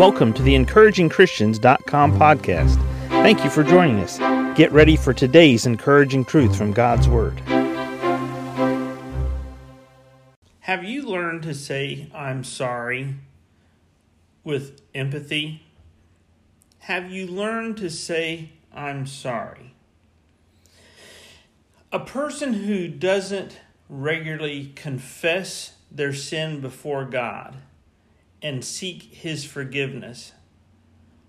Welcome to the encouragingchristians.com podcast. Thank you for joining us. Get ready for today's encouraging truth from God's Word. Have you learned to say, I'm sorry, with empathy? Have you learned to say, I'm sorry? A person who doesn't regularly confess their sin before God and seek His forgiveness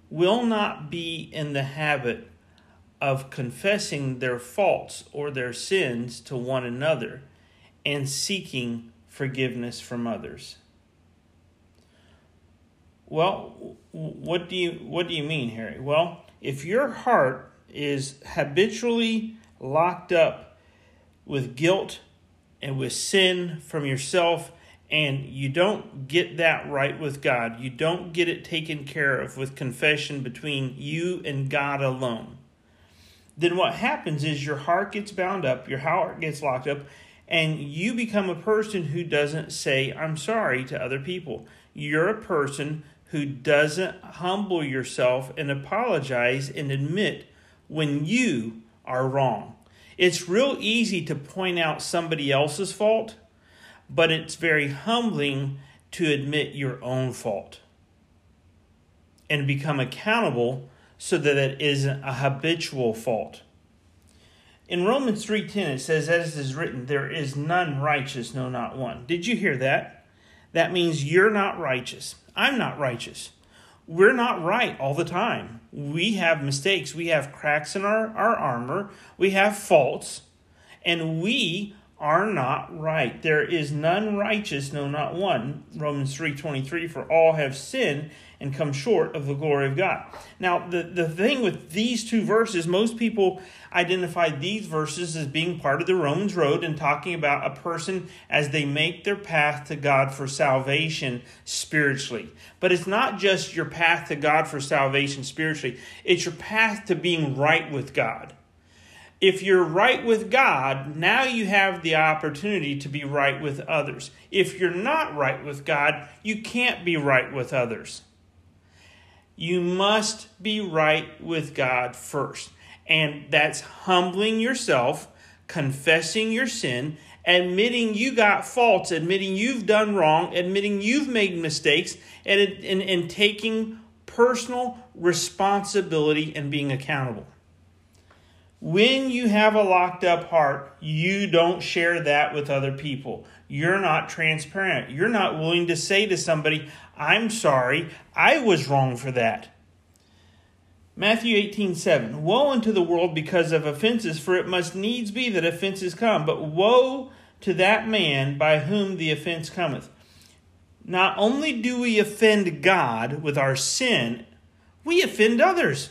will not be in the habit of confessing their faults or their sins to one another and seeking forgiveness from others. Well, what do you what do you mean, Harry? Well, if your heart is habitually locked up with guilt and with sin from yourself and you don't get that right with God, you don't get it taken care of with confession between you and God alone, then what happens is your heart gets bound up, your heart gets locked up, and you become a person who doesn't say, I'm sorry to other people. You're a person who doesn't humble yourself and apologize and admit when you are wrong. It's real easy to point out somebody else's fault but it's very humbling to admit your own fault and become accountable so that it isn't a habitual fault. In Romans 3:10 it says as is written there is none righteous no not one. Did you hear that? That means you're not righteous. I'm not righteous. We're not right all the time. We have mistakes. We have cracks in our, our armor. We have faults. And we are not right. There is none righteous, no not one. Romans 3:23 for all have sinned and come short of the glory of God. Now, the, the thing with these two verses, most people identify these verses as being part of the Romans road and talking about a person as they make their path to God for salvation spiritually. But it's not just your path to God for salvation spiritually, it's your path to being right with God if you're right with God, now you have the opportunity to be right with others. If you're not right with God, you can't be right with others. You must be right with God first. And that's humbling yourself, confessing your sin, admitting you got faults, admitting you've done wrong, admitting you've made mistakes, and, and, and taking personal responsibility and being accountable. When you have a locked up heart, you don't share that with other people. You're not transparent. You're not willing to say to somebody, I'm sorry, I was wrong for that. Matthew 18, 7. Woe unto the world because of offenses, for it must needs be that offenses come. But woe to that man by whom the offense cometh. Not only do we offend God with our sin, we offend others.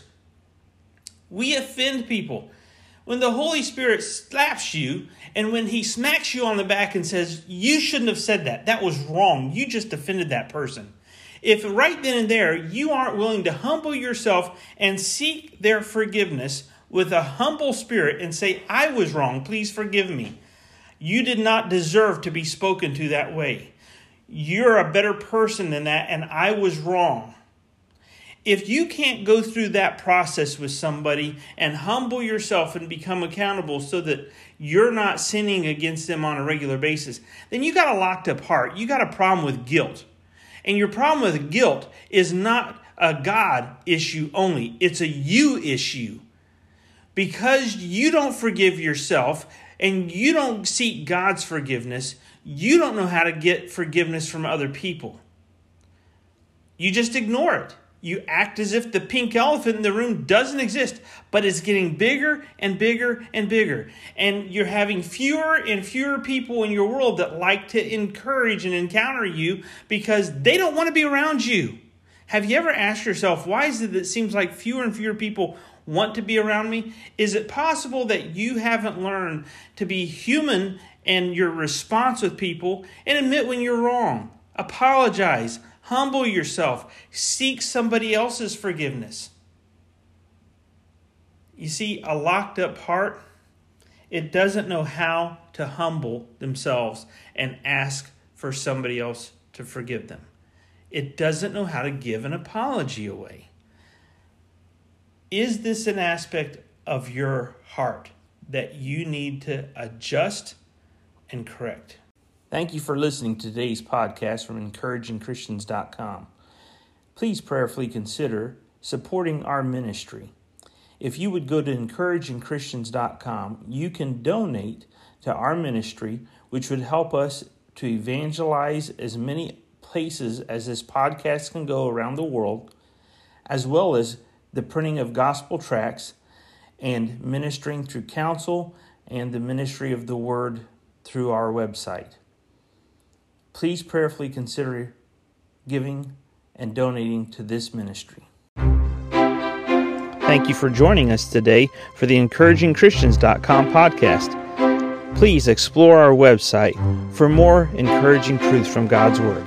We offend people when the Holy Spirit slaps you and when he smacks you on the back and says, You shouldn't have said that, that was wrong, you just offended that person. If right then and there you aren't willing to humble yourself and seek their forgiveness with a humble spirit and say, I was wrong, please forgive me, you did not deserve to be spoken to that way. You're a better person than that, and I was wrong. If you can't go through that process with somebody and humble yourself and become accountable so that you're not sinning against them on a regular basis, then you got a locked up heart. You got a problem with guilt. And your problem with guilt is not a God issue only, it's a you issue. Because you don't forgive yourself and you don't seek God's forgiveness, you don't know how to get forgiveness from other people. You just ignore it. You act as if the pink elephant in the room doesn't exist, but it's getting bigger and bigger and bigger. And you're having fewer and fewer people in your world that like to encourage and encounter you because they don't want to be around you. Have you ever asked yourself, why is it that it seems like fewer and fewer people want to be around me? Is it possible that you haven't learned to be human and your response with people and admit when you're wrong? Apologize Humble yourself. Seek somebody else's forgiveness. You see, a locked up heart, it doesn't know how to humble themselves and ask for somebody else to forgive them. it doesn't know how to give an apology away. Is this an aspect of your heart that you need to adjust and correct? Thank you for listening to today's podcast from encouragingchristians.com. Please prayerfully consider supporting our ministry. If you would go to encouragingchristians.com, you can donate to our ministry, which would help us to evangelize as many places as this podcast can go around the world, as well as the printing of gospel tracts and ministering through counsel and the ministry of the word through our website. Please prayerfully consider giving and donating to this ministry. Thank you for joining us today for the encouragingchristians.com podcast. Please explore our website for more encouraging truths from God's Word.